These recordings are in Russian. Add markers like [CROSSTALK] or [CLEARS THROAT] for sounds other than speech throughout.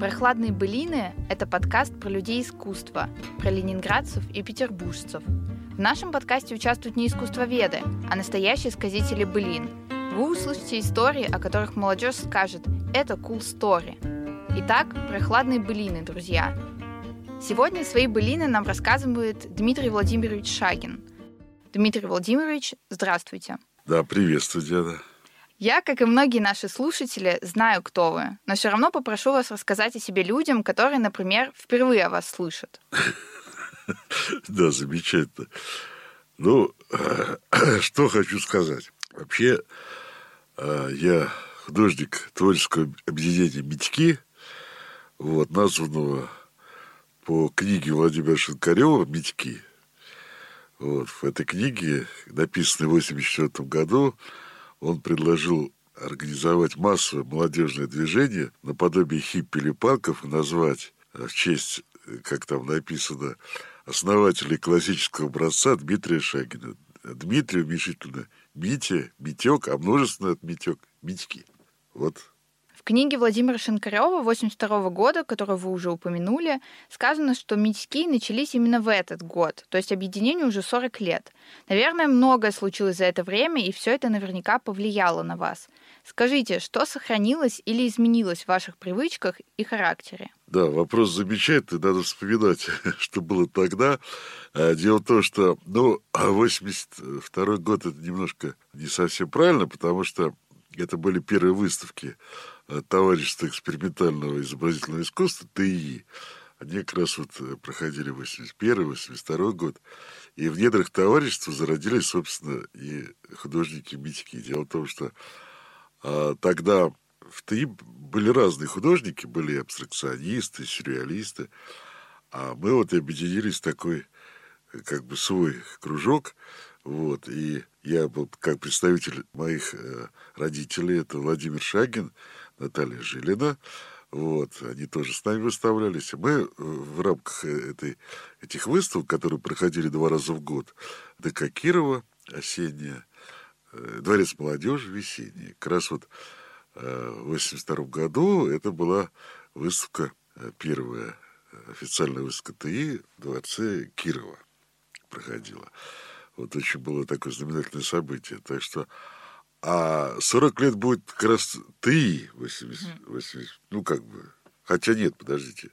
«Прохладные былины» — это подкаст про людей искусства, про ленинградцев и петербуржцев. В нашем подкасте участвуют не искусствоведы, а настоящие сказители былин. Вы услышите истории, о которых молодежь скажет «это cool story». Итак, «Прохладные былины», друзья. Сегодня свои былины нам рассказывает Дмитрий Владимирович Шагин. Дмитрий Владимирович, здравствуйте. Да, приветствую, деда. Я, как и многие наши слушатели, знаю, кто вы, но все равно попрошу вас рассказать о себе людям, которые, например, впервые о вас слышат. [LAUGHS] Да, замечательно. Ну, [CLEARS THROAT] что хочу сказать. Вообще, э, я художник творческого объединения «Мечки», вот, названного по книге Владимира Шинкарева «Мечки». Вот, в этой книге, написанной в 1984 году, он предложил организовать массовое молодежное движение наподобие хиппи или панков и назвать э, в честь, э, как там написано, основателей классического образца Дмитрия Шагина. Дмитрий уменьшительно Митя, Митек, а множественно от Митек, Митьки. Вот книге Владимира Шинкарева 82 года, которую вы уже упомянули, сказано, что митьки начались именно в этот год, то есть объединению уже 40 лет. Наверное, многое случилось за это время, и все это наверняка повлияло на вас. Скажите, что сохранилось или изменилось в ваших привычках и характере? Да, вопрос замечательный, надо вспоминать, [LAUGHS] что было тогда. А, дело в том, что, ну, 82 год это немножко не совсем правильно, потому что это были первые выставки товарищества экспериментального изобразительного искусства, ТИИ, они как раз вот э, проходили 81-82 год. И в недрах товарищества зародились, собственно, и художники-митики. Дело в том, что а, тогда в ТИИ были разные художники, были абстракционисты, сюрреалисты, а мы вот объединились в такой как бы свой кружок, вот, и я был как представитель моих э, родителей, это Владимир Шагин, Наталья Жилина. Вот, они тоже с нами выставлялись. Мы э, в рамках э, этой, этих выставок, которые проходили два раза в год, ДК Кирова, осенняя, э, Дворец молодежи, весенняя. Как раз вот в 82 году это была выставка, первая официальная выставка ТИ в Дворце Кирова проходила. Вот очень было такое знаменательное событие. Так что а 40 лет будет как раз ты, 80, 80, ну как бы. Хотя нет, подождите.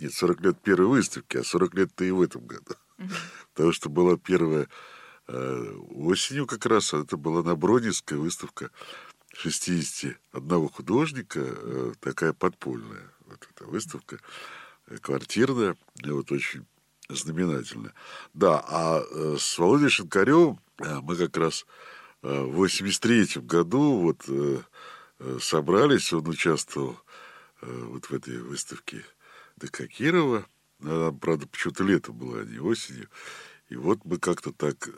Нет, 40 лет первой выставки, а 40 лет ты и в этом году. [LAUGHS] Потому что была первая э, осенью как раз, а это была на Бродинская выставка 61 художника, э, такая подпольная вот эта выставка, э, квартирная, и вот очень знаменательная. Да, а э, с Володей Шинкаревым э, мы как раз в 83 году вот э, э, собрались, он участвовал вот в этой выставке ДК Кирова. Она, правда, почему-то лето было, а не осенью. И вот мы как-то так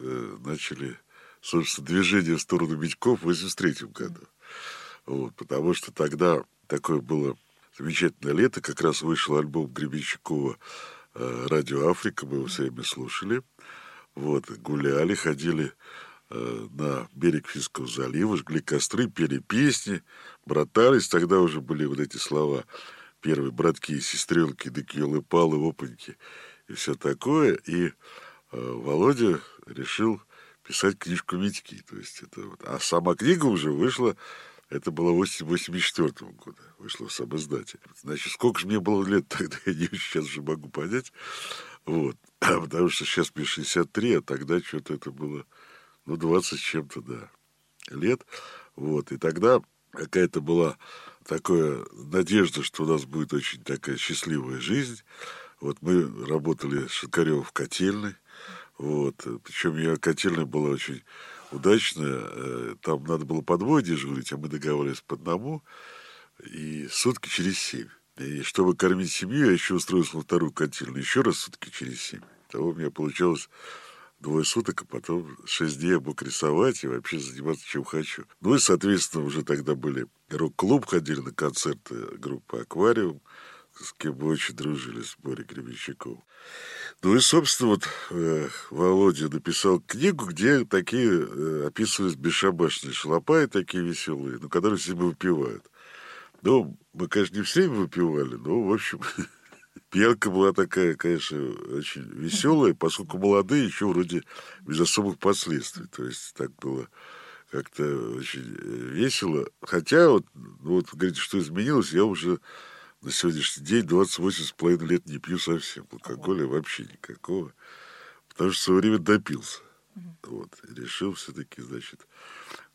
начали, собственно, движение в сторону Митьков в 83 году. Вот, потому что тогда такое было замечательное лето, как раз вышел альбом Гребенщикова «Радио Африка», мы его все время слушали. Вот, гуляли, ходили Э, на берег Финского залива, жгли костры, пели песни, братались. Тогда уже были вот эти слова первые братки и сестренки, дыкелы, палы, опаньки и все такое. И э, Володя решил писать книжку Митьки. То есть это вот. А сама книга уже вышла, это было 84 -го года, вышла в самоиздате. Значит, сколько же мне было лет тогда, [LAUGHS] я не сейчас же могу понять. Вот. [CLEARS THROAT] Потому что сейчас мне 63, а тогда что-то это было ну, 20 с чем-то, да, лет. Вот, и тогда какая-то была такая надежда, что у нас будет очень такая счастливая жизнь. Вот мы работали с Шинкаревым в котельной. Вот. Причем ее котельная была очень удачная. Э, там надо было по двое дежурить, а мы договаривались по одному. И сутки через семь. И чтобы кормить семью, я еще устроился во вторую котельную. Еще раз сутки через семь. Того у меня получалось двое суток, а потом шесть дней я мог рисовать и вообще заниматься чем хочу. Ну и, соответственно, уже тогда были рок-клуб, ходили на концерты группы «Аквариум», с кем мы очень дружили, с Борей Гребенщиковым. Ну и, собственно, вот э, Володя написал книгу, где такие э, описывались бесшабашные шалопаи, такие веселые, но которые все выпивают. Ну, мы, конечно, не все выпивали, но, в общем, [LAUGHS] пьянка была такая, конечно, очень веселая, поскольку молодые еще вроде без особых последствий. То есть так было как-то очень э, весело. Хотя, вот, ну, вот говорите, что изменилось, я уже на сегодняшний день 28 с половиной лет не пью совсем. Алкоголя вообще никакого. Потому что в свое время допился. Вот. И решил все-таки, значит,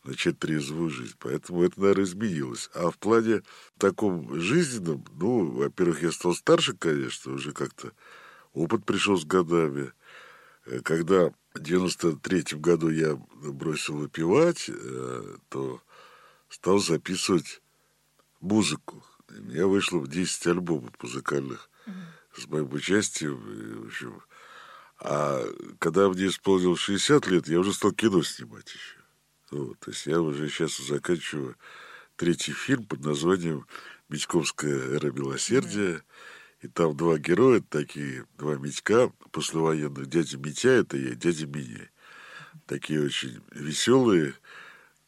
начать трезвую жизнь. Поэтому это, наверное, изменилось. А в плане таком жизненном, ну, во-первых, я стал старше, конечно, уже как-то опыт пришел с годами. Э, когда в 93 году я бросил выпивать, э, то стал записывать музыку. У меня вышло 10 альбомов музыкальных с моим участием. И, в общем, а когда мне исполнилось 60 лет, я уже стал кино снимать еще. Вот, то есть я уже сейчас заканчиваю третий фильм под названием «Митьковская эра милосердия». Mm-hmm. И там два героя, такие два Митька, послевоенных. Дядя Митя, это я, дядя Миней. Такие очень веселые,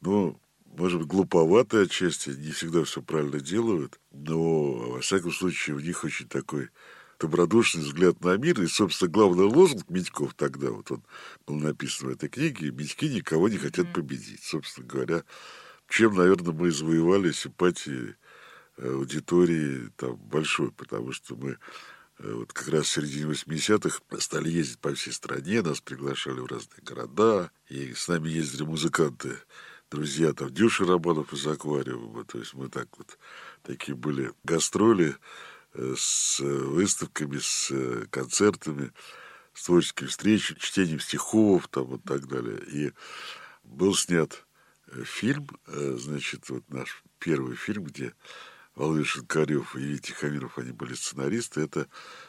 но, может быть, глуповатые отчасти, не всегда все правильно делают, но, во всяком случае, у них очень такой добродушный взгляд на мир. И, собственно, главный лозунг Митьков тогда, вот он был написан в этой книге, «Митьки никого не хотят победить». Собственно говоря, чем, наверное, мы завоевали симпатии Э, аудитории там большой, потому что мы э, вот как раз в середине 80-х стали ездить по всей стране, нас приглашали в разные города, и с нами ездили музыканты, друзья, там, Дюша Романов из «Аквариума», то есть мы так вот, такие были гастроли с выставками, с концертами, с творческими встречами, чтением стихов, там, и так далее. И был снят фильм, значит, вот наш первый фильм, где Володя Шинкарев и Витя Тихомиров, они были сценаристы. Это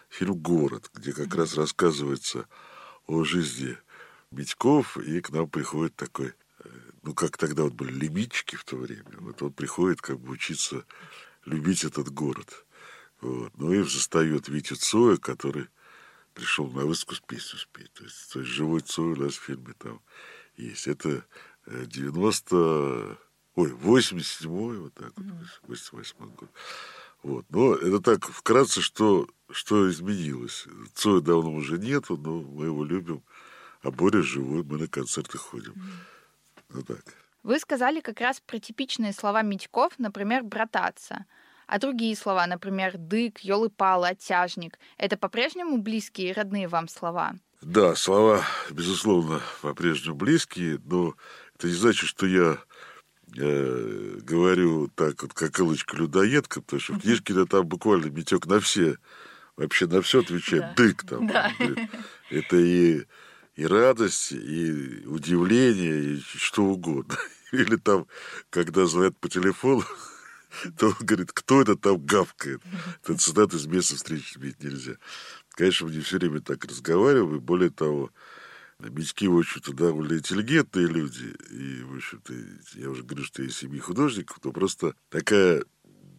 фильм «Город», где как раз рассказывается о жизни Митьков, и к нам приходит такой, э, ну, как тогда вот были лимитчики в то время, вот он приходит как бы учиться любить этот город. Вот. Ну и застает Витю Цоя, который пришел на выставку с песню спеть. То есть, то есть живой Цой у нас в фильме там есть. Это 90 э, Ой, 87-й, вот так вот, 88 год. Вот. Но это так вкратце, что, что изменилось. Цоя давно уже нету, но мы его любим. А Боря живой, мы на концерты ходим. Ну так. Вы сказали как раз про типичные слова Митьков, например, «брататься». А другие слова, например, «дык», «ёлы-палы», «оттяжник» — это по-прежнему близкие и родные вам слова? Да, слова, безусловно, по-прежнему близкие, но это не значит, что я э, говорю так вот, как Илочка-людоедка, потому что в книжке да, там буквально Митек на все, вообще на все отвечает, да. дык там. Да. Это и, и радость, и удивление, и что угодно. [LAUGHS] Или там, когда звонят по телефону, то он говорит, кто это там гавкает. Это цитат из места встречи сбить нельзя. Конечно, мы не все время так разговариваем, и более того, Мечки, в общем-то, довольно интеллигентные люди. И, в общем-то, я уже говорю, что из семьи художников, то просто такая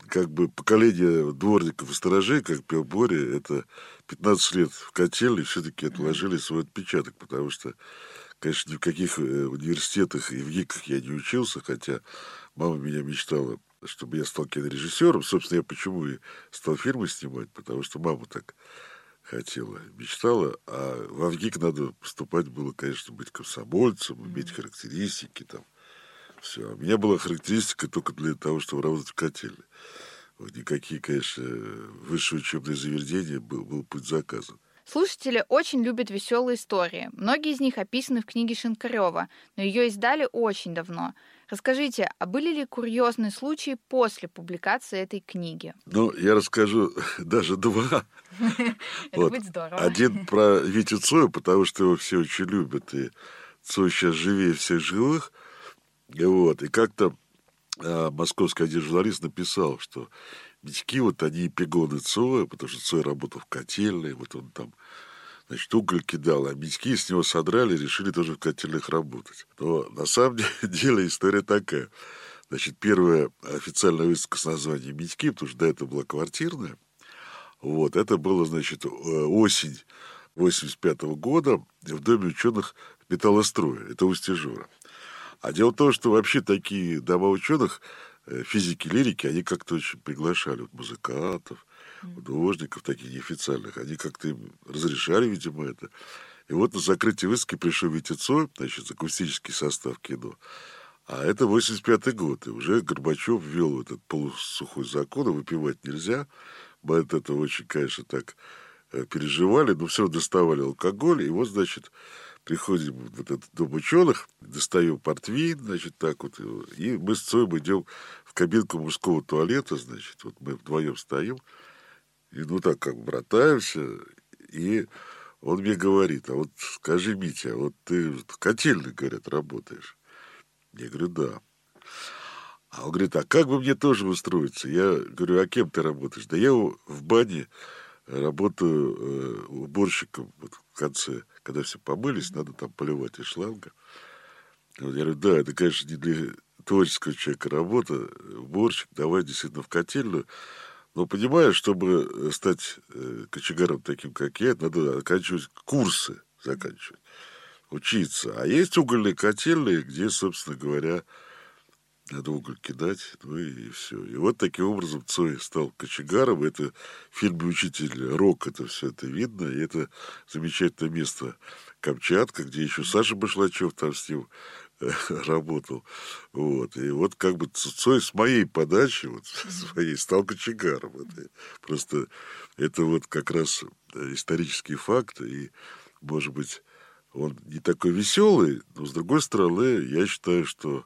как бы поколение дворников и сторожей, как пел Боря, это 15 лет в котельной все-таки отложили свой отпечаток, потому что, конечно, ни в каких э, университетах и в ГИКах я не учился, хотя мама меня мечтала, чтобы я стал кинорежиссером. Собственно, я почему и стал фильмы снимать, потому что мама так хотела, мечтала, а в Авгик надо поступать было, конечно, быть комсомольцем, иметь характеристики там. Все. А у меня была характеристика только для того, чтобы работать в котельной. Вот никакие, конечно, высшие учебные заведения был, был путь заказан. Слушатели очень любят веселые истории. Многие из них описаны в книге Шинкарева, но ее издали очень давно. Расскажите, а были ли курьезные случаи после публикации этой книги? Ну, я расскажу [LAUGHS] даже два. [LAUGHS] Это будет здорово. Один про Витю Цоя, потому что его все очень любят, и Цой сейчас живее всех живых. Вот, и как-то а, московский один журналист написал, что Митьки, вот они эпигоны Цоя, потому что Цой работал в котельной, вот он там значит, уголь кидал, а мечки с него содрали, решили тоже в котельных работать. Но на самом [LAUGHS] деле история такая. Значит, первая официальная выставка с названием «Митьки», потому что до этого была квартирная. Вот, это было, значит, э, осень 85 -го года в Доме ученых металлостроя. Это у Стежора. А дело в том, что вообще такие дома ученых э, физики, лирики, они как-то очень приглашали музыкантов, художников таких неофициальных. Они как-то им разрешали, видимо, это. И вот на закрытии выставки пришел Витя Цой, значит, акустический состав кино. А это 85-й год, и уже Горбачев ввел этот полусухой закон, и выпивать нельзя. Мы от этого очень, конечно, так э, переживали, но все доставали алкоголь, и вот, значит, приходим в этот дом ученых, достаем портвейн, значит, так вот, и мы с Цоем идем в кабинку мужского туалета, значит, вот мы вдвоем стоим, и ну так как братаемся, и он мне говорит, а вот скажи, Митя, вот ты в котельной, говорят, работаешь. Я говорю, да. А он говорит, а как бы мне тоже устроиться? Я говорю, а кем ты работаешь? Да я в бане работаю э, уборщиком вот в конце, когда все помылись, надо там поливать из шланга. Я говорю, да, это, конечно, не для творческого человека работа, уборщик, давай действительно в котельную. Но понимаешь, чтобы стать э, кочегаром таким, как я, надо оканчивать курсы, заканчивать учиться. А есть угольные котельные, где, собственно говоря, надо уголь кидать, ну и все. И вот таким образом Цой стал кочегаром. Это в фильме «Учитель Рок» это все это видно. И это замечательное место Камчатка, где еще Саша Башлачев там с ним э, [LAUGHS] работал. Вот. И вот как бы Цой с моей подачи, вот, [LAUGHS] своей, стал кочегаром. Это просто это вот как раз исторический факт. И, может быть, он не такой веселый, но, с другой стороны, я считаю, что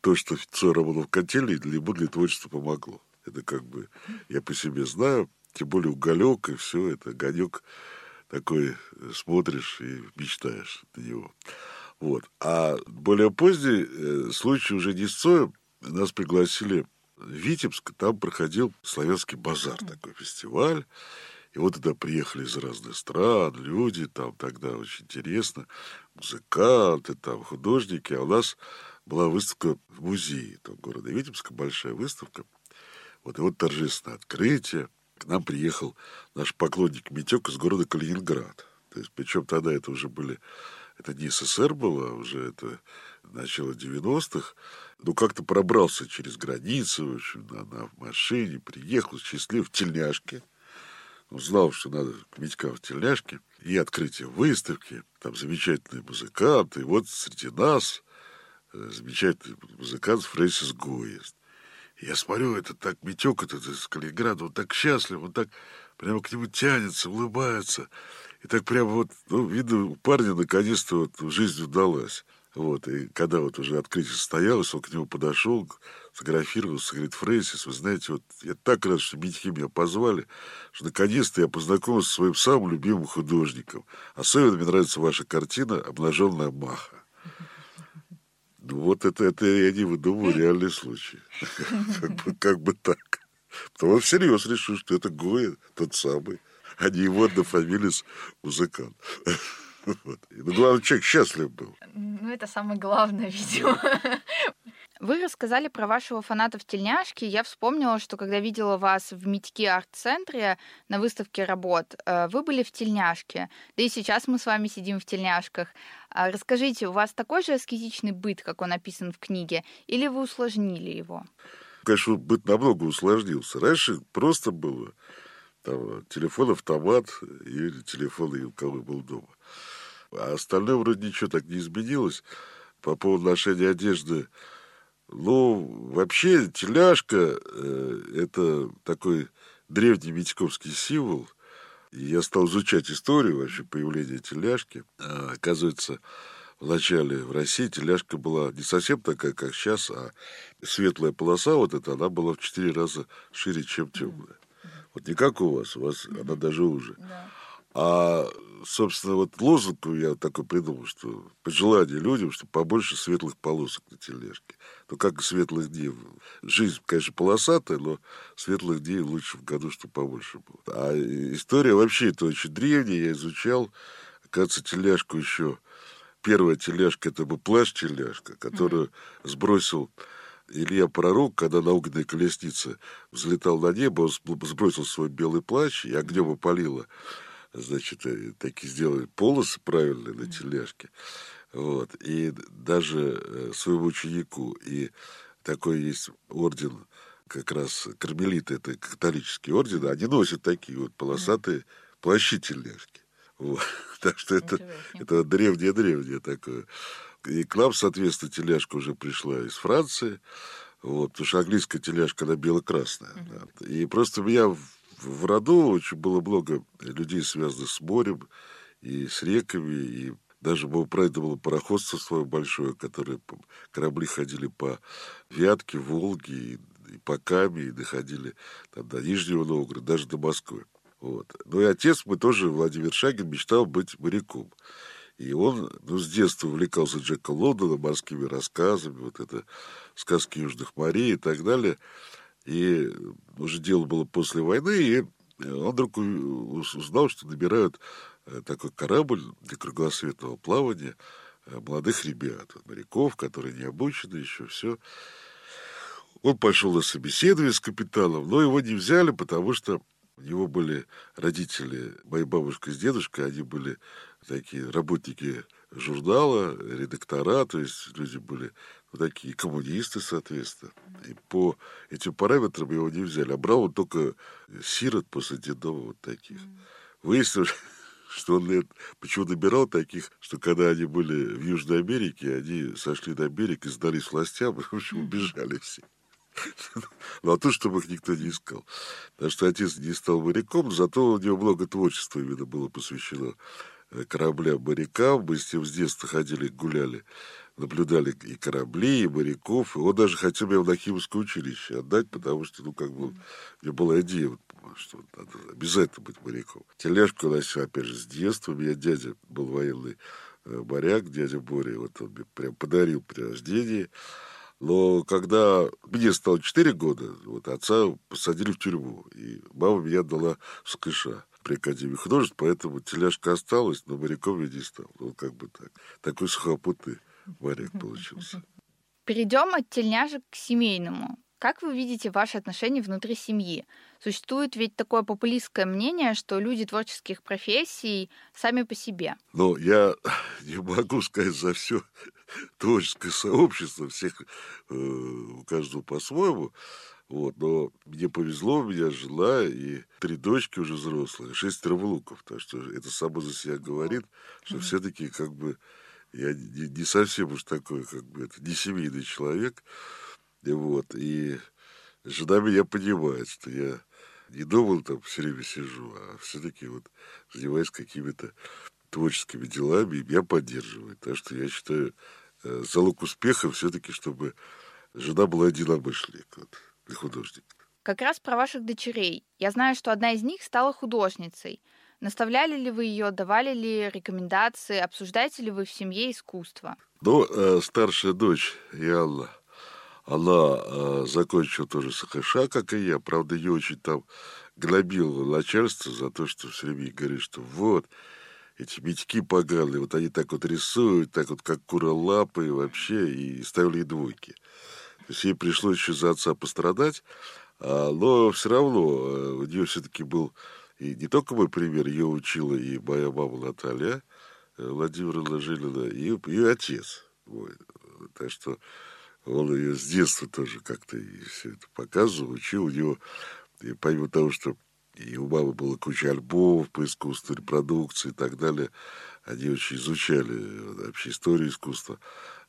то, что Цой работал в котельной, для ему для творчества помогло. Это как бы, я по себе знаю, тем более уголек и все, это огонек такой смотришь и мечтаешь на него. Вот. А более поздний э, случай уже не с Цоем. Нас пригласили в Витебск, там проходил славянский базар, такой фестиваль. И вот туда приехали из разных стран люди, там тогда очень интересно, музыканты, там художники. А у нас была выставка в музее там, города Витебска, большая выставка. Вот, и вот торжественное открытие. К нам приехал наш поклонник Митек из города Калининград. То есть, причем тогда это уже были... Это не СССР было, уже это начало 90-х. Ну, как-то пробрался через границу, в общем, на, на машине, приехал счастлив в тельняшке узнал, что надо к Митька в тельняшке, и открытие выставки, там замечательные музыканты, и вот среди нас э, замечательный музыкант Фрэнсис Гуэст. я смотрю, это так Митек этот из Калининграда, он так счастлив, он так прямо к нему тянется, улыбается. И так прямо вот, ну, видно, у парня наконец-то вот жизнь удалась. Вот, и когда вот уже открытие состоялось, он к нему подошел, сфотографировался, говорит, Фрэнсис, вы знаете, вот я так рад, что Митьки меня позвали, что наконец-то я познакомился со своим самым любимым художником. Особенно мне нравится ваша картина «Обнаженная маха». Ну вот это, это я не выдумываю, реальный случай. [LAUGHS] Как бы, как бы так. Потому всерьез решил, что это Гоя, тот самый, а не его однофамилец музыкант. Вот. Ну, главное, человек счастлив был. Ну, это самое главное, видимо. Вы рассказали про вашего фаната в тельняшке. Я вспомнила, что когда видела вас в Митьке арт-центре на выставке работ, э, вы были в тельняшке. Да и сейчас мы с вами сидим в тельняшках. А расскажите, у вас такой же аскетичный быт, как он описан в книге, или вы усложнили его? Конечно, быт намного усложнился. Раньше просто было там, телефон-автомат или телефон, у кого был дома. А остальное вроде ничего так не изменилось. По поводу ношения одежды ну, вообще, теляшка э, – это такой древний митьковский символ. И я стал изучать историю вообще появления теляшки. А, оказывается, в начале в России теляшка была не совсем такая, как сейчас, а светлая полоса вот эта, она была в четыре раза шире, чем темная. Вот не как у вас, у вас она даже уже. А собственно, вот лозунг я такой придумал, что пожелание людям, что побольше светлых полосок на тележке. Ну, как и светлых дней. Жизнь, конечно, полосатая, но светлых дней лучше в году, чтобы побольше было. А история вообще это очень древняя, я изучал. Оказывается, тележку еще... Первая тележка, это был плащ-тележка, которую mm-hmm. сбросил Илья Пророк, когда на огненной колеснице взлетал на небо, он сбросил свой белый плащ, и огнем опалило значит, э, такие сделали полосы правильные на тележке. Вот. И даже э, своему ученику и такой есть орден, как раз кармелиты, это католический орден, они носят такие вот полосатые плащи тельняшки. Вот. [LAUGHS] Так что это, это древнее-древнее такое. И к нам, соответственно, теляшка уже пришла из Франции. Вот, потому что английская теляшка, она бело-красная. Uh-huh. Да. И просто у меня в, в роду очень было много людей, связанных с морем и с реками, и даже прадеда было пароходство свое большое, которое корабли ходили по Вятке, Волге и, и по Каме, и доходили там, до Нижнего Новгорода, даже до Москвы. Вот. Ну и отец мой тоже, Владимир Шагин, мечтал быть моряком. И он ну, с детства увлекался Джека Лондона, морскими рассказами, вот это сказки Южных морей и так далее. И уже дело было после войны, и он вдруг узнал, что набирают э, такой корабль для кругосветного плавания э, молодых ребят, моряков, которые не обучены еще, все. Он пошел на собеседование с капитаном, но его не взяли, потому что у него были родители, моя бабушка с дедушкой, они были такие работники журнала, редактора, то есть люди были ну, такие коммунисты, соответственно. И по этим параметрам его не взяли. А брал он только сирот после детдома вот таких. Выяснилось, [LAUGHS] что он почему набирал таких, что когда они были в Южной Америке, они сошли на берег и сдались властям, и, [LAUGHS] в общем, убежали все. [LAUGHS] Ну, а то, чтобы их никто не искал. Потому что отец не стал моряком, зато у него много творчества именно было посвящено кораблям, морякам. Мы с ним с детства ходили, гуляли, наблюдали и корабли, и моряков. И он даже хотел меня в Нахимовское училище отдать, потому что, ну, как бы, у меня была идея, что надо обязательно быть моряком. Тележку нас, опять же, с детства. У меня дядя был военный э, моряк, дядя Боря, вот он мне прям подарил при рождении. Но когда мне стало 4 года, вот отца посадили в тюрьму, и мама меня дала в СКШ при Академии художеств, поэтому теляшка осталась, но моряком я не стал. Ну, как бы так. Такой сухопутный моряк получился. Перейдем от тельняшек к семейному. Как вы видите ваши отношения внутри семьи? Существует ведь такое популистское мнение, что люди творческих профессий сами по себе. Ну, я [LAUGHS] не могу сказать за все [LAUGHS] творческое сообщество, всех, э, у каждого по-своему. Вот, но мне повезло, у меня жила и три дочки уже взрослые, шестеро внуков. Так что это само за себя говорит, что все-таки как бы я не, не совсем уж такой, как бы, это не семейный человек. И вот, и жена меня понимает, что я не дома там все время сижу, а все-таки вот занимаюсь какими-то творческими делами, и меня поддерживает. Так что я считаю, э, залог успеха все-таки, чтобы жена была единомышленник вот, и художник. Как раз про ваших дочерей. Я знаю, что одна из них стала художницей. Наставляли ли вы ее, давали ли рекомендации, обсуждаете ли вы в семье искусство? Ну, э, старшая дочь, Ялла, она э, закончила тоже СХШ, как и я. Правда, ее очень там гнобило начальство за то, что все время говорит, что вот, эти мечки поганые, вот они так вот рисуют, так вот как кура лапы вообще, и ставили ей двойки. То есть ей пришлось еще за отца пострадать, а, но все равно э, у нее все-таки был и не только мой пример, ее учила и моя мама Наталья э, Владимировна Жилина, и ее отец мой. Так что он ее с детства тоже как-то все это показывал, учил. У него, и помимо того, что и у мамы было куча альбомов по искусству, репродукции и так далее, они очень изучали вообще историю искусства.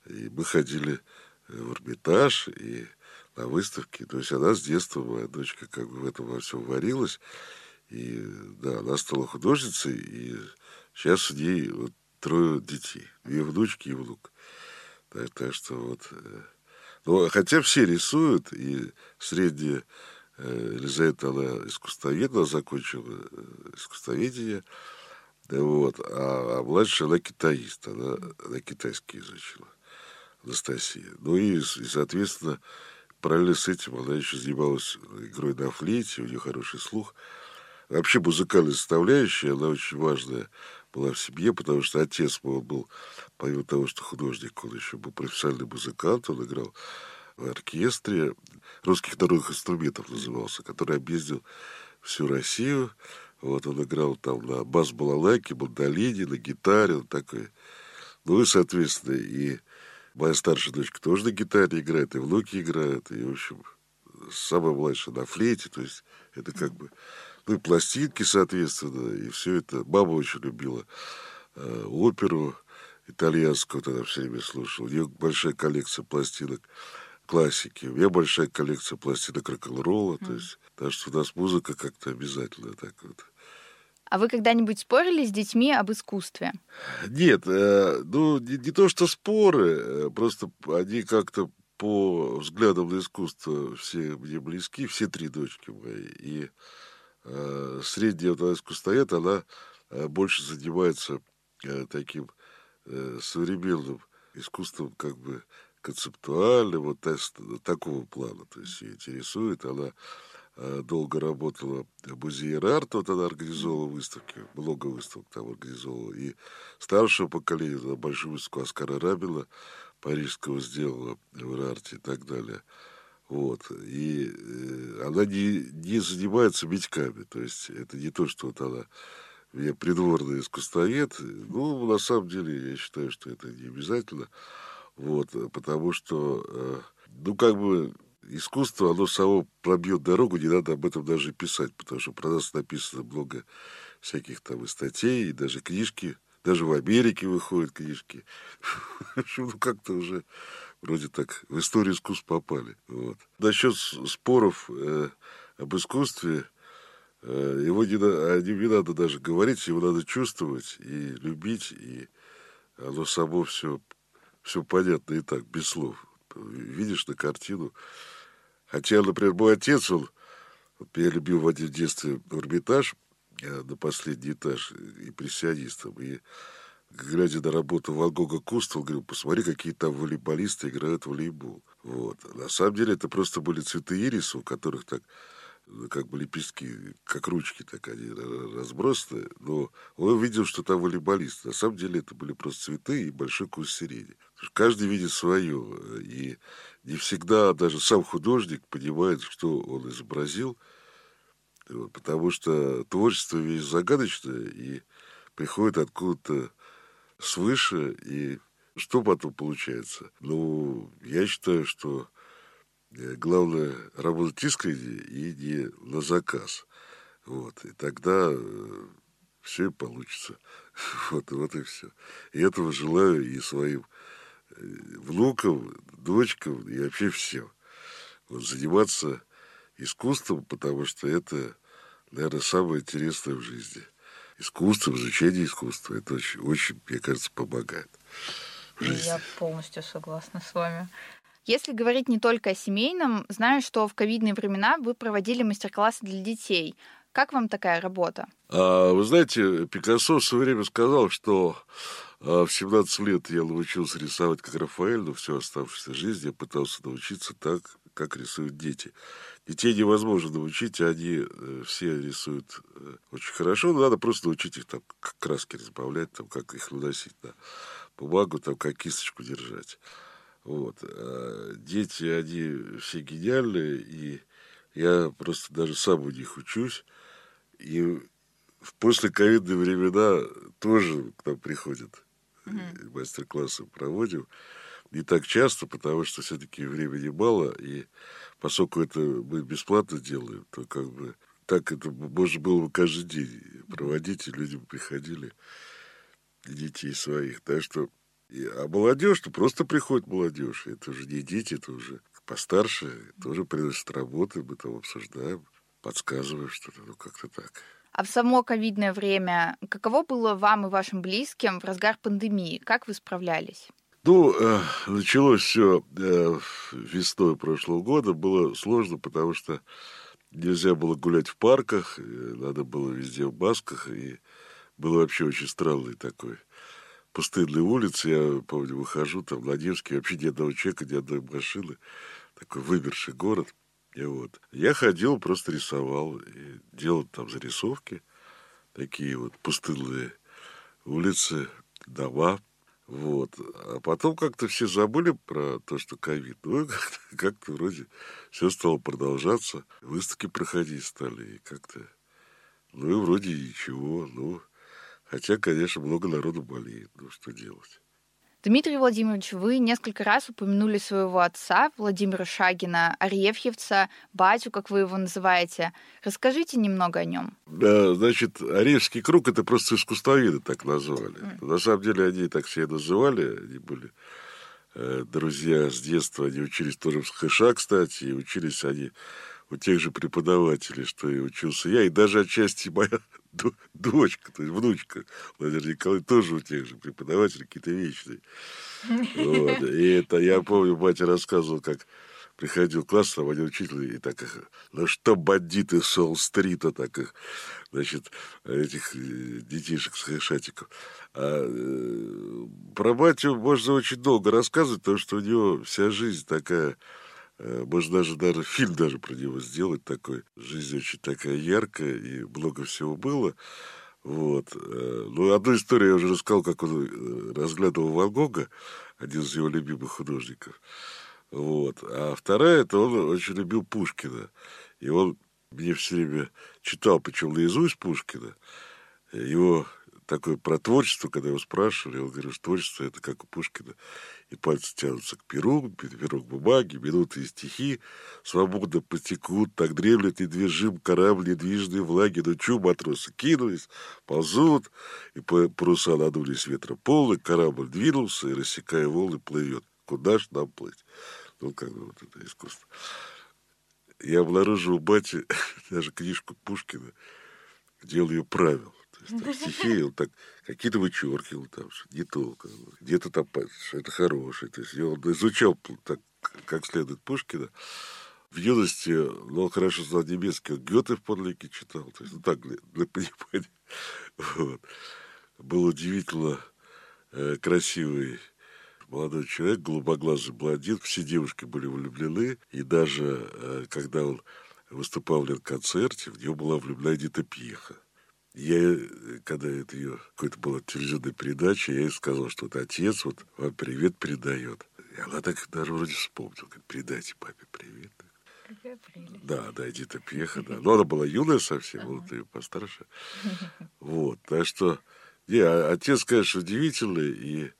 И мы ходили в Эрмитаж и на выставки. То есть она с детства, моя дочка, как бы в этом во всем варилась. И да, она стала художницей, и сейчас у ней вот трое детей. Две внучки и внук. Так, так что вот э, но, хотя все рисуют, и средняя э, Елизавета, она искусствовед, она закончила э, искусствоведение, вот, а, а младшая, она китаист, она, она китайский изучила, Анастасия. Ну и, и, соответственно, параллельно с этим она еще занималась игрой на флейте, у нее хороший слух. Вообще музыкальная составляющая, она очень важная была в семье, потому что отец мой был, помимо того, что художник, он еще был профессиональный музыкант, он играл в оркестре русских народных инструментов назывался, который объездил всю Россию. Вот он играл там на бас-балалайке, мандолине, на гитаре, он такой. Ну и, соответственно, и Моя старшая дочка тоже на гитаре играет, и внуки играют, и, в общем, самая младшая на флейте, то есть это как бы, ну и пластинки, соответственно, и все это. Мама очень любила э, оперу итальянскую, она все время слушала. У нее большая коллекция пластинок классики. У меня большая коллекция пластинок рок-н-ролла, mm. то есть, так что у нас музыка как-то обязательно так вот. А вы когда-нибудь спорили с детьми об искусстве? Нет, э, ну не, не то что споры, э, просто они как-то по взглядам на искусство все мне близки, все три дочки мои. И э, средняя вот искусствоед, она э, больше занимается э, таким э, современным искусством, как бы концептуальным, вот такого плана. То есть ее интересует, она долго работала музее арт, вот она организовала выставки, много выставок там организовала. И старшего поколения, на большую выставку Оскара Рабина, парижского сделала в арте и так далее. Вот. И э, она не, не занимается мечками. То есть это не то, что вот она я придворный искусствовед. Ну, на самом деле, я считаю, что это не обязательно. Вот, потому что, э, ну, как бы, искусство, оно само пробьет дорогу, не надо об этом даже писать, потому что про нас написано много всяких там и статей, и даже книжки даже в Америке выходят книжки. [LAUGHS] Ну как-то уже вроде так в историю искусств попали. Вот. Насчет споров э, об искусстве, э, его не, о нем не надо даже говорить, его надо чувствовать и любить, и оно само все, все понятно и так, без слов. Видишь на картину. Хотя, например, мой отец, он, я любил в детстве Эрмитаж, на последний этаж импрессионистом. И глядя на работу Ван Гога Кустова, говорю, посмотри, какие там волейболисты играют в волейбол. Вот. На самом деле это просто были цветы ириса, у которых так как бы лепестки, как ручки, так они разбросаны. Но он увидел, что там волейболисты. На самом деле это были просто цветы и большой куст сирени. Каждый видит свое. И не всегда даже сам художник понимает, что он изобразил – потому что творчество вещь загадочное и приходит откуда-то свыше, и что потом получается? Ну, я считаю, что главное работать искренне и не на заказ. Вот. И тогда э, все и получится. [LAUGHS] Вот, вот и все. И этого желаю и своим э, внукам, дочкам и вообще всем. Вот, заниматься искусством, потому что это, наверное, самое интересное в жизни. Искусство, изучение искусства, это очень, очень мне кажется, помогает. В жизни. Я полностью согласна с вами. Если говорить не только о семейном, знаю, что в ковидные времена вы проводили мастер-классы для детей. Как вам такая работа? А, вы знаете, Пикассо в свое время сказал, что а, в 17 лет я научился рисовать как Рафаэль, но всю оставшуюся жизнь я пытался научиться так, как рисуют дети. Детей невозможно научить, они э, все рисуют э, очень хорошо, но надо просто научить их там как краски разбавлять, там, как их наносить на бумагу, там, как кисточку держать. Вот. А дети, они все гениальные, и я просто даже сам у них учусь. И в послековидные времена тоже к нам приходят mm-hmm. мастер-классы проводим не так часто, потому что все-таки времени мало, и поскольку это мы бесплатно делаем, то как бы так это можно было бы каждый день проводить, и люди бы приходили, детей своих. Так что, а молодежь, то просто приходит молодежь. Это уже не дети, это уже постарше, тоже приносят работы, мы там обсуждаем, подсказываем что-то, ну как-то так. А в само ковидное время каково было вам и вашим близким в разгар пандемии? Как вы справлялись? Ну, э, началось все э, весной прошлого года. Было сложно, потому что нельзя было гулять в парках, надо было везде в масках, и было вообще очень странный такой пустынной улицы. Я помню, выхожу там на Невский, вообще ни одного человека, ни одной машины. Такой вымерший город. И вот. Я ходил, просто рисовал, и делал там зарисовки. Такие вот пустынные улицы, дома – вот. А потом как-то все забыли про то, что ковид. Ну, как-то, [LAUGHS] как вроде все стало продолжаться. Выставки проходить стали. И как-то... Ну, и вроде ничего. Ну, хотя, конечно, много народу болеет. Ну, что делать? Дмитрий Владимирович, вы несколько раз упомянули своего отца, Владимира Шагина, Арефьевца, батю, как вы его называете. Расскажите немного о нем. Да, значит, Арефский круг это просто искусствоведы так назвали. Mm. На самом деле они так себя называли, они были э, друзья с детства, они учились тоже в СХШ, кстати, и учились они у тех же преподавателей, что и учился я, и даже отчасти моя [LAUGHS] дочка, то есть внучка Владимир Николаевич, тоже у тех же преподавателей, какие-то вечные. Вот. [LAUGHS] И это, я помню, батя рассказывал, как приходил в класс, там один учитель, и так их, ну что бандиты Солл-стрита, так их, значит, этих э, детишек с хэшатиков. А э, про батю можно очень долго рассказывать, потому что у него вся жизнь такая Э, можно даже, даже [LAUGHS] фильм даже про него сделать такой. Жизнь очень такая яркая, и много всего было. Вот. Э, ну, одну историю я уже рассказал, как он э, разглядывал Ван Гога, один из его любимых художников. Вот. А вторая, это он очень любил Пушкина. И он мне все время читал, причем наизусть Пушкина. Его такое про творчество, когда его спрашивали, он говорил, что творчество это как у Пушкина. И пальцы тянутся к перу, к бумаге, минуты и стихи свободно потекут, так дремлет недвижим корабль недвижной влаги. Ну, чу, матросы кинулись, ползут, и паруса надулись ветра полы, корабль двинулся и, рассекая волны, плывет. Куда ж нам плыть? Ну, как бы вот это искусство. Я обнаружил у бати [LAUGHS] даже книжку Пушкина, где он ее правил стихи он так какие-то вычеркивал там, что не то, где-то там, что это хорошее. То есть он изучал так, как следует Пушкина. В юности, ну, хорошо знал немецкий, Гёте в подлиннике читал. То есть, ну, так, для, для понимания. Вот. Был удивительно э, красивый молодой человек, голубоглазый блондин. Все девушки были влюблены. И даже, э, когда он выступал в концерте, в него была влюблена Эдита Пьеха. Я, когда это ее какой-то была телевизионная передача, я ей сказал, что вот отец вот вам привет передает. И она так даже вроде вспомнила, говорит, передайте папе привет. Какая прелесть. Да, да, Эдита Пьеха, да. Но она была юная совсем, вот ее постарше. Вот, так что, не, а отец, конечно, удивительный, и,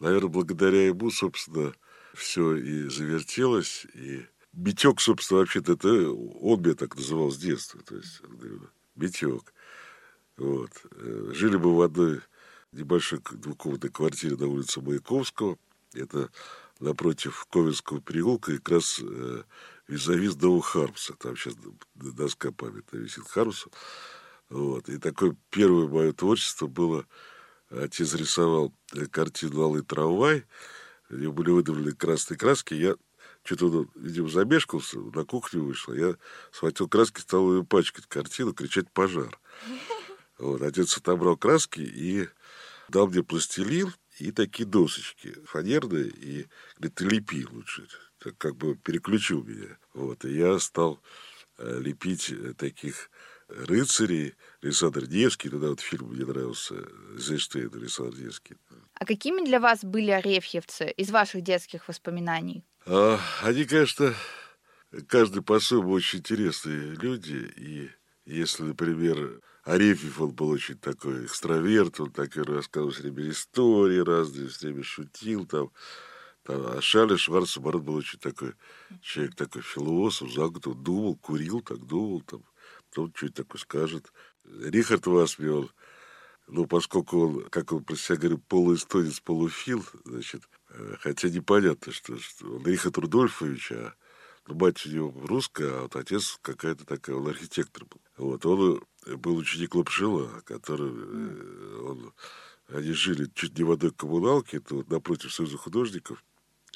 наверное, благодаря ему, собственно, все и завертелось, и Битек, собственно, вообще-то это он меня так называл с детства. То есть, говорю, Битек. Вот. Э, жили бы в одной небольшой двухкомнатной квартире на улице Маяковского. Это напротив Ковенского переулка, как раз э, визави до Хармса. Там сейчас доска памятная висит Хармсу. Вот. И такое первое мое творчество было... Отец рисовал э, картину «Алый трамвай». У него были выдавлены красные краски. Я что-то, видимо, замешкался, на кухню вышел. Я схватил краски, стал ее пачкать картину, кричать «пожар». Вот, отец отобрал краски и дал мне пластилин и такие досочки фанерные, и говорит, ты лепи лучше. Так как бы переключил меня. Вот, и я стал э, лепить э, таких рыцарей, Александр Невский, тогда вот фильм мне нравился, Зейштейн, Александр Невский. А какими для вас были арефьевцы из ваших детских воспоминаний? А, они, конечно, каждый по-своему очень интересные люди, и если, например, Арефьев, он был очень такой экстраверт, он так и рассказывал все время истории разные, все время шутил там. там а Шаля Шварц, наоборот, был очень такой человек, такой философ, замкнутый, думал, курил, так думал, там, потом что-то такое скажет. Рихард Васми, он, ну, поскольку он, как он про себя говорит, полуэстонец, полуфил, значит, э, хотя непонятно, что, что он Рихард Рудольфович, а ну, мать у него русская, а вот отец какая-то такая, он архитектор был. Вот, он был ученик Лапшила, который, э, он, они жили чуть не в одной коммуналке, вот напротив Союза художников,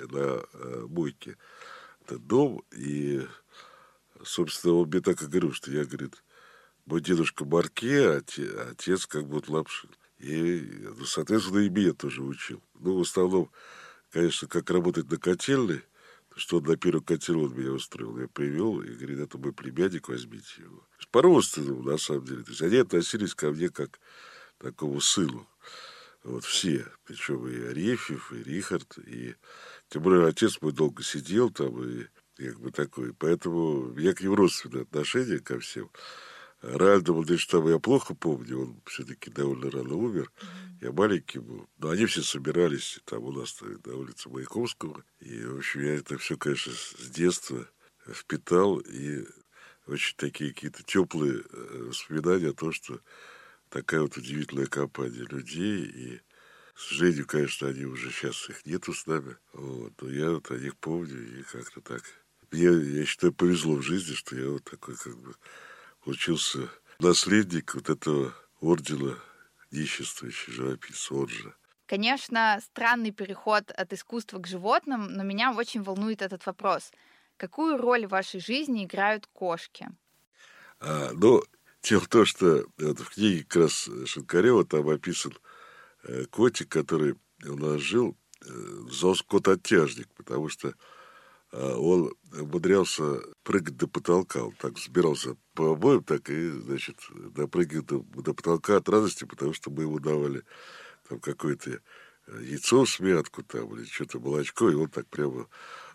на э, Бойке. Это дом, и, собственно, он мне так и говорил, что я, говорит, мой дедушка Марке, отец, отец как бы вот Лапшин. И, ну, соответственно, и меня тоже учил. Ну, в основном, конечно, как работать на котельной, что на первый он меня устроил. Я привел и говорит, это мой племянник, возьмите его. По-родственному, на самом деле. То есть они относились ко мне как к такому сыну. Вот все. Причем и Арефьев, и Рихард, и... Тем более отец мой долго сидел там, и как бы такой. Поэтому меня к ним родственное отношение ко всем. Ральда Мандельштама я плохо помню, он все-таки довольно рано умер. Я маленький был. Но они все собирались там у нас на улице Маяковского. И, в общем, я это все, конечно, с детства впитал. И очень такие какие-то теплые э, воспоминания о том, что такая вот удивительная компания людей. И, к сожалению, конечно, они уже сейчас их нету с нами. Вот. Но я вот о них помню и как-то так. Мне, я считаю, повезло в жизни, что я вот такой как бы получился наследник вот этого ордена нищенствующий живописец Орджа. Конечно, странный переход от искусства к животным, но меня очень волнует этот вопрос. Какую роль в вашей жизни играют кошки? А, ну, дело в том, что вот в книге как раз Шинкарева там описан э, котик, который у нас жил, э, кот-оттяжник, потому что он умудрялся прыгать до потолка. Он так взбирался по обоим, так и, значит, допрыгивал до, до потолка от радости, потому что мы ему давали там какое-то яйцо в смятку там или что-то молочко, и он так прямо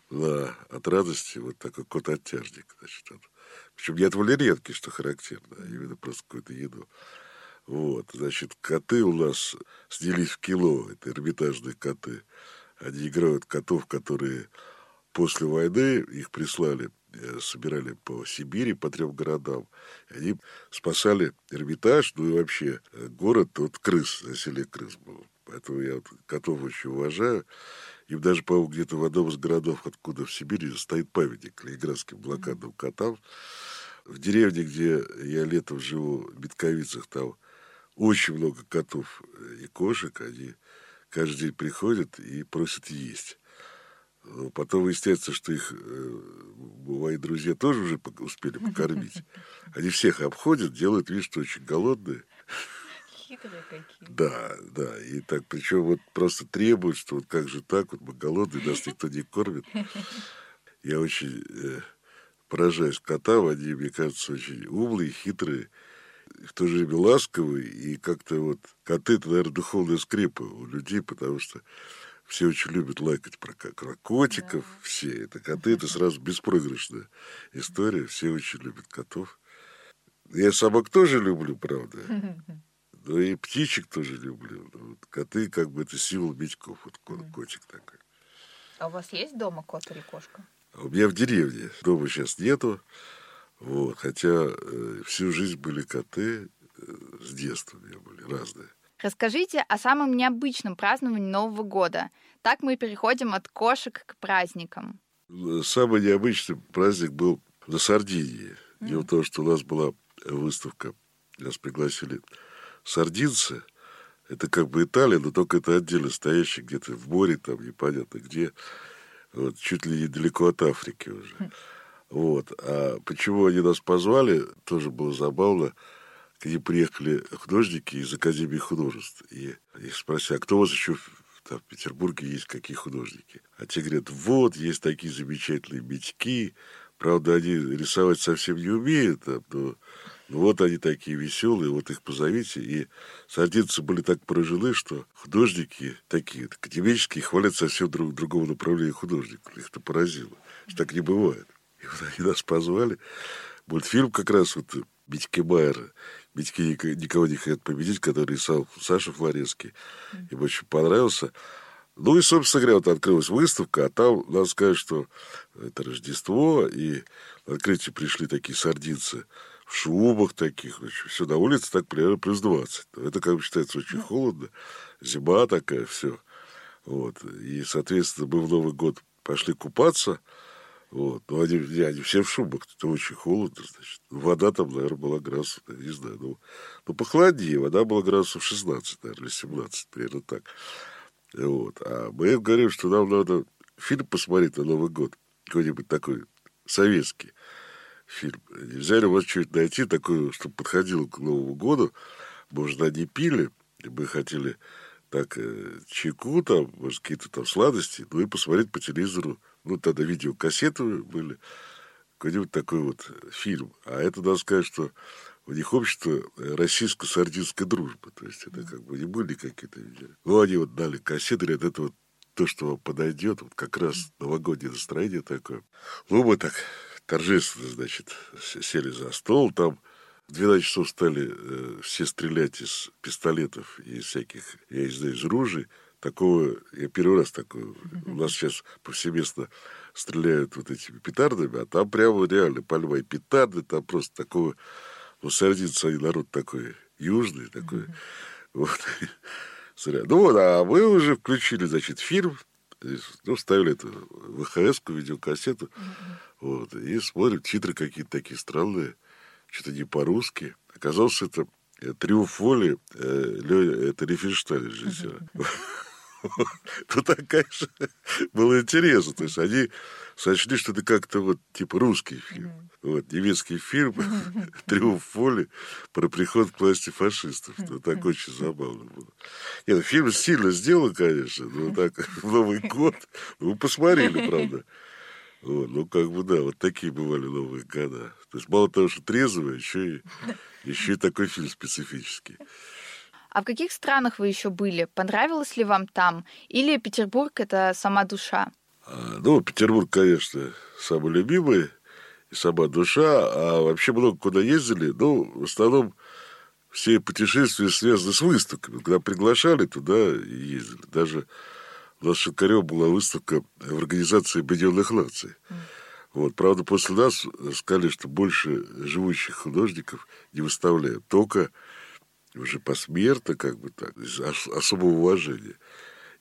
на, от радости вот такой кот-оттяжник, значит. Вот. Причем не от валерьянки, что характерно, а именно просто какую-то еду. Вот, значит, коты у нас снялись в кино, это эрмитажные коты. Они играют котов, которые после войны их прислали, э, собирали по Сибири, по трем городам. Они спасали Эрмитаж, ну и вообще э, город от крыс, заселение крыс был. Поэтому я вот котов очень уважаю. Им даже, по-моему, где-то в одном из городов, откуда в Сибири, стоит памятник ленинградским блокадным котам. В деревне, где я летом живу, в Битковицах, там очень много котов и кошек. Они каждый день приходят и просят есть. Потом выясняется, что их э, мои друзья тоже уже успели покормить. [LAUGHS] Они всех обходят, делают вид, что очень голодные. Хитрые какие. Да, да. И так, причем вот просто требуют, что вот как же так, вот мы голодные, нас [LAUGHS] никто не кормит. Я очень э, поражаюсь котам, они, мне кажется, очень умные, хитрые, в то же время ласковые, и как-то вот коты, это, наверное, духовная скрепа у людей, потому что все очень любят лайкать про, про котиков, да. все. Это коты, это сразу беспроигрышная история. Все очень любят котов. Я собак тоже люблю, правда. Но и птичек тоже люблю. Вот коты, как бы, это символ Митьков. Вот котик такой. А у вас есть дома кот или кошка? А у меня в деревне. Дома сейчас нету. Вот. Хотя э, всю жизнь были коты. Э, с детства у меня были разные. Расскажите о самом необычном праздновании Нового года. Так мы переходим от кошек к праздникам. Самый необычный праздник был на Сардинии. Mm. Дело в том, что у нас была выставка, нас пригласили сардинцы. Это как бы Италия, но только это отдельно стоящий где-то в море, там непонятно где. Вот, чуть ли недалеко от Африки уже. Mm. Вот. А почему они нас позвали, тоже было забавно к ним приехали художники из Академии художеств. И их спросили, а кто у вас еще там, в Петербурге есть какие художники? А те говорят, вот, есть такие замечательные мечки. Правда, они рисовать совсем не умеют, там, но ну, вот они такие веселые, вот их позовите. И сардинцы были так поражены, что художники такие, академические, хвалят совсем друг, другого направления художников. Их это поразило, что так не бывает. И вот они нас позвали. Мультфильм как раз вот Митьки Майера Митьки никого не хотят победить, который рисовал Саша Флоренский. Им очень понравился. Ну и, собственно говоря, вот открылась выставка, а там, надо сказать, что это Рождество, и на открытие пришли такие сардинцы в шубах таких, значит, все на улице так примерно плюс 20. Это, как бы, считается очень холодно, зима такая, все. Вот. И, соответственно, мы в Новый год пошли купаться – вот. Ну, они, они все в шубах, это очень холодно, значит. Вода там, наверное, была градусов, не знаю, ну, ну похолоднее, вода была градусов 16, наверное, или 17, примерно так. Вот. А мы говорим, что нам надо фильм посмотреть на Новый год, какой-нибудь такой советский фильм. Нельзя ли у вас что-нибудь найти такое, чтобы подходило к Новому году? Может, они пили, и мы хотели так э, чайку, там, может, какие-то там сладости, ну и посмотреть по телевизору ну, тогда видеокассеты были, какой-нибудь такой вот фильм. А это, надо сказать, что у них общество российско-сардинской дружбы. То есть это как бы не были какие-то... Ну, они вот дали кассеты, говорят, это вот то, что вам подойдет, вот как раз новогоднее настроение такое. Ну, мы так торжественно, значит, сели за стол, там В 12 часов стали э, все стрелять из пистолетов и всяких, я не знаю, из ружей. Такого, я первый раз такое, у нас сейчас повсеместно стреляют вот этими петардами, а там прямо реально пальма и петарды, там просто такого, ну, сардинцы, они народ такой южный, такой, вот. [LAUGHS] Ну вот, а мы уже включили, значит, фильм, ну, ставили эту ВХС-ку, видеокассету, вот, и смотрим, титры какие-то такие странные, что-то не по-русски. Оказалось, это э, «Триумф воли», э, это Рифеншталь режиссер. [LAUGHS] Ну, такая же было интересно. То есть они сочли, что это как-то вот типа русский фильм. Вот, немецкий фильм [LAUGHS] «Триумф воли» про приход к власти фашистов. Это так очень забавно было. Нет, ну, фильм сильно сделан, конечно, но так в [LAUGHS] Новый год. Мы посмотрели, правда. Вот, ну, как бы, да, вот такие бывали новые года. То есть мало того, что трезвые, еще и, еще и такой фильм специфический. А в каких странах вы еще были? Понравилось ли вам там? Или Петербург это сама душа? А, ну, Петербург, конечно, самый любимый и сама душа. А вообще много куда ездили. Ну, в основном все путешествия связаны с выставками. Когда приглашали, туда и ездили. Даже у нас в Шикарёво была выставка в организации Объединенных Наций. Mm. Вот, правда, после нас сказали, что больше живущих художников не выставляют. Только уже посмертно, как бы так, из особого уважения.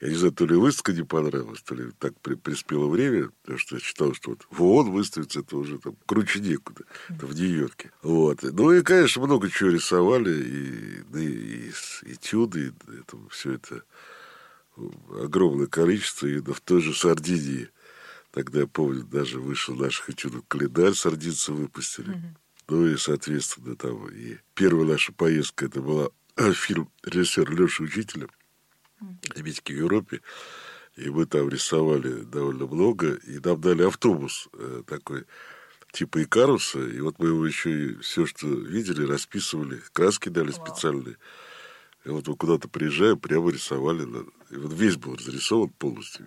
Я не знаю, то ли выставка не понравилась, то ли так при, приспело время, потому что я считал, что вот в ООН выставиться это уже там круче некуда, это в Нью-Йорке. Вот. Ну и, конечно, много чего рисовали, и, да, и, и этюды, и это, все это огромное количество, и в той же Сардинии. Тогда, я помню, даже вышел наш этюдов календарь, сардинцы выпустили. Mm-hmm. Ну и, соответственно, там и первая наша поездка, это была фильм режиссера Леши Учителя «Обидки в Европе». И мы там рисовали довольно много, и нам дали автобус э, такой, типа Икаруса, и вот мы его еще и все, что видели, расписывали, краски дали специальные. И вот мы куда-то приезжаем, прямо рисовали. И вот весь был разрисован полностью,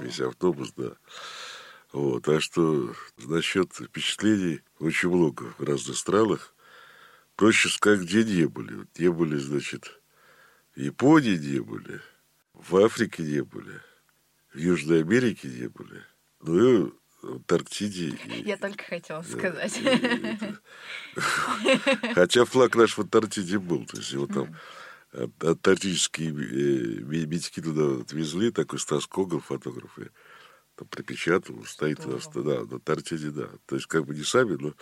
весь автобус, да. Вот, а что насчет впечатлений очень много в разных странах. Проще сказать, где не были. Вот не были, значит, в Японии не были, в Африке не были, в Южной Америке не были. Ну и в Антарктиде. [LAUGHS] Я только хотела сказать. [LAUGHS] Хотя флаг наш в Антарктиде был. То есть его там антарктические э, медики туда отвезли, такой Стас Когов, фотограф, и там припечатал, стоит у нас, да, на Антарктиде, да. То есть как бы не сами, но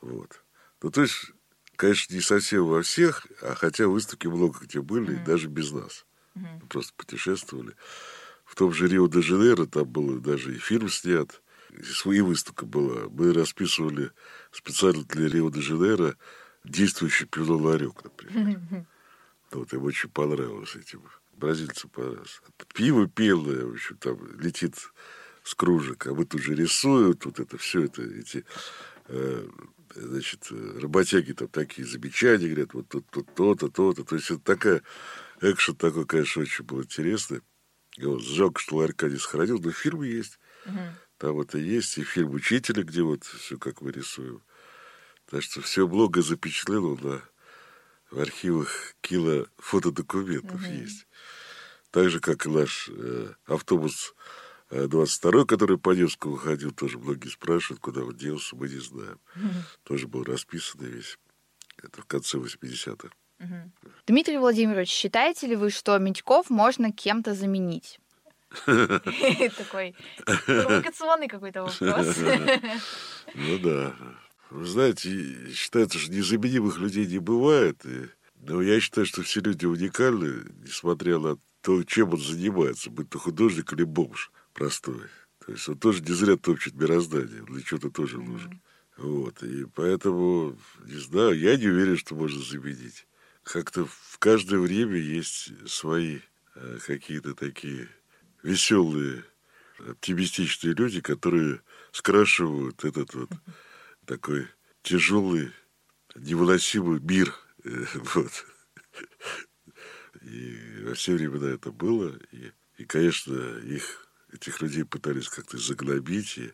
вот. Ну, то есть, конечно, не совсем во всех, а хотя выставки много где были, mm-hmm. даже без нас. Mm-hmm. Мы просто путешествовали. В том же Рио-де-Жанейро там был даже и фильм снят, и выставка была. Мы расписывали специально для Рио-де-Жанейро действующий пивной ларек, например. Mm-hmm. [LAUGHS] Вот им очень понравилось этим бразильцам понравилось. Пиво пелое, в общем, там летит с кружек, а мы тут же рисуем, тут это все это, эти э, значит, работяги там такие замечания, говорят, вот тут, тут то-то, то-то. То есть это такая, экшен такой, конечно, очень был интересный. Вот, жалко, что ларька не сохранил, но фильм есть. Угу. Там это есть, и фильм «Учителя», где вот все как мы рисуем. Так что все много запечатлено на в архивах кило фотодокументов угу. есть. Так же, как и наш э, автобус э, 22 который по Невскому ходил, тоже многие спрашивают, куда он делся, мы не знаем. Угу. Тоже был расписан весь. Это в конце 80-х. Угу. Дмитрий Владимирович, считаете ли вы, что Митьков можно кем-то заменить? [LAUGHS] Такой провокационный какой-то вопрос. [LAUGHS] Ну да. Вы знаете, считается, что незаменимых людей не бывает. Но я считаю, что все люди уникальны, несмотря на то, чем он занимается, будь то художник или бомж простой. То есть он тоже не зря топчет мироздание, для чего-то тоже нужен. Вот, и поэтому, не знаю, я не уверен, что можно заменить. Как-то в каждое время есть свои э, какие-то такие веселые, оптимистичные люди, которые скрашивают этот вот такой тяжелый, невыносимый мир. Э, вот. И во все времена это было. И, и конечно, их, этих людей пытались как-то загнобить. И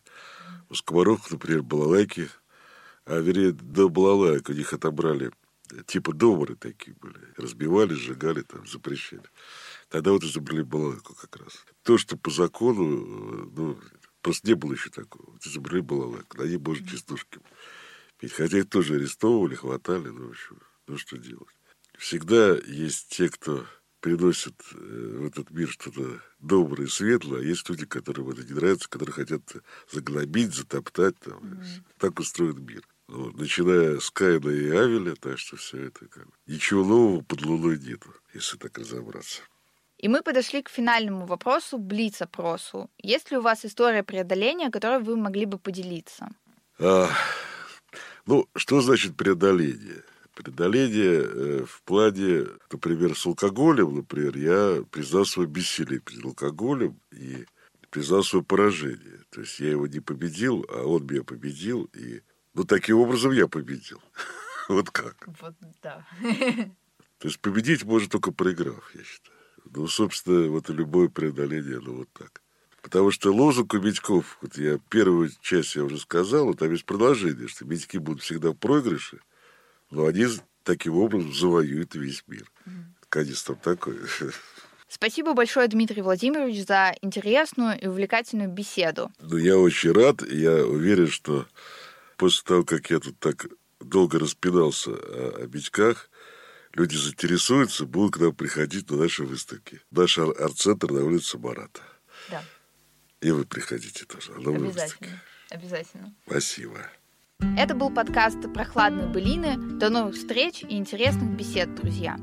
у скоморохов, например, балалайки а вернее, до балалаек у них отобрали, типа добрые такие были. Разбивали, сжигали, там, запрещали. Тогда вот изобрели балалайку как раз. То, что по закону, ну, просто не было еще такого. Вот изобрели балалайку. На ней можно частушки петь. Хотя их тоже арестовывали, хватали, ну, в общем, ну, что делать. Всегда есть те, кто приносит э, в этот мир что-то доброе и светлое, а есть люди, которым это не нравится, которые хотят заглобить, затоптать. Там. Mm-hmm. Так устроен мир. Вот, начиная с Каина и Авеля, так что все это как ничего нового под луной нету, если так разобраться. И мы подошли к финальному вопросу, блиц-опросу. Есть ли у вас история преодоления, которой вы могли бы поделиться? А, ну, что значит преодоление? Преодоление э, в плане, например, с алкоголем, например, я признал свое бессилие перед алкоголем и признал свое поражение. То есть я его не победил, а он меня победил, и ну, таким образом я победил. [LAUGHS] Вот как. Вот, да. То есть победить можно только проиграв, я считаю. Ну, собственно, вот и любое преодоление, ну, вот так. Потому что лозунг у Медьков, вот я первую часть я уже сказал, там есть продолжение, что Медьки будут всегда в проигрыше, но они таким образом завоюют весь мир. Mm-hmm. Конец там такой. [LAUGHS] Спасибо большое, Дмитрий Владимирович, за интересную и увлекательную беседу. Ну, я очень рад, и я уверен, что после того, как я тут так долго распинался о, о Митьках, люди заинтересуются, будут к нам приходить на наши выставки. Наш арт-центр на улице Марата. Да. И вы приходите тоже на Обязательно. Выставке. Обязательно. Спасибо. Это был подкаст «Прохладные былины». До новых встреч и интересных бесед, друзья.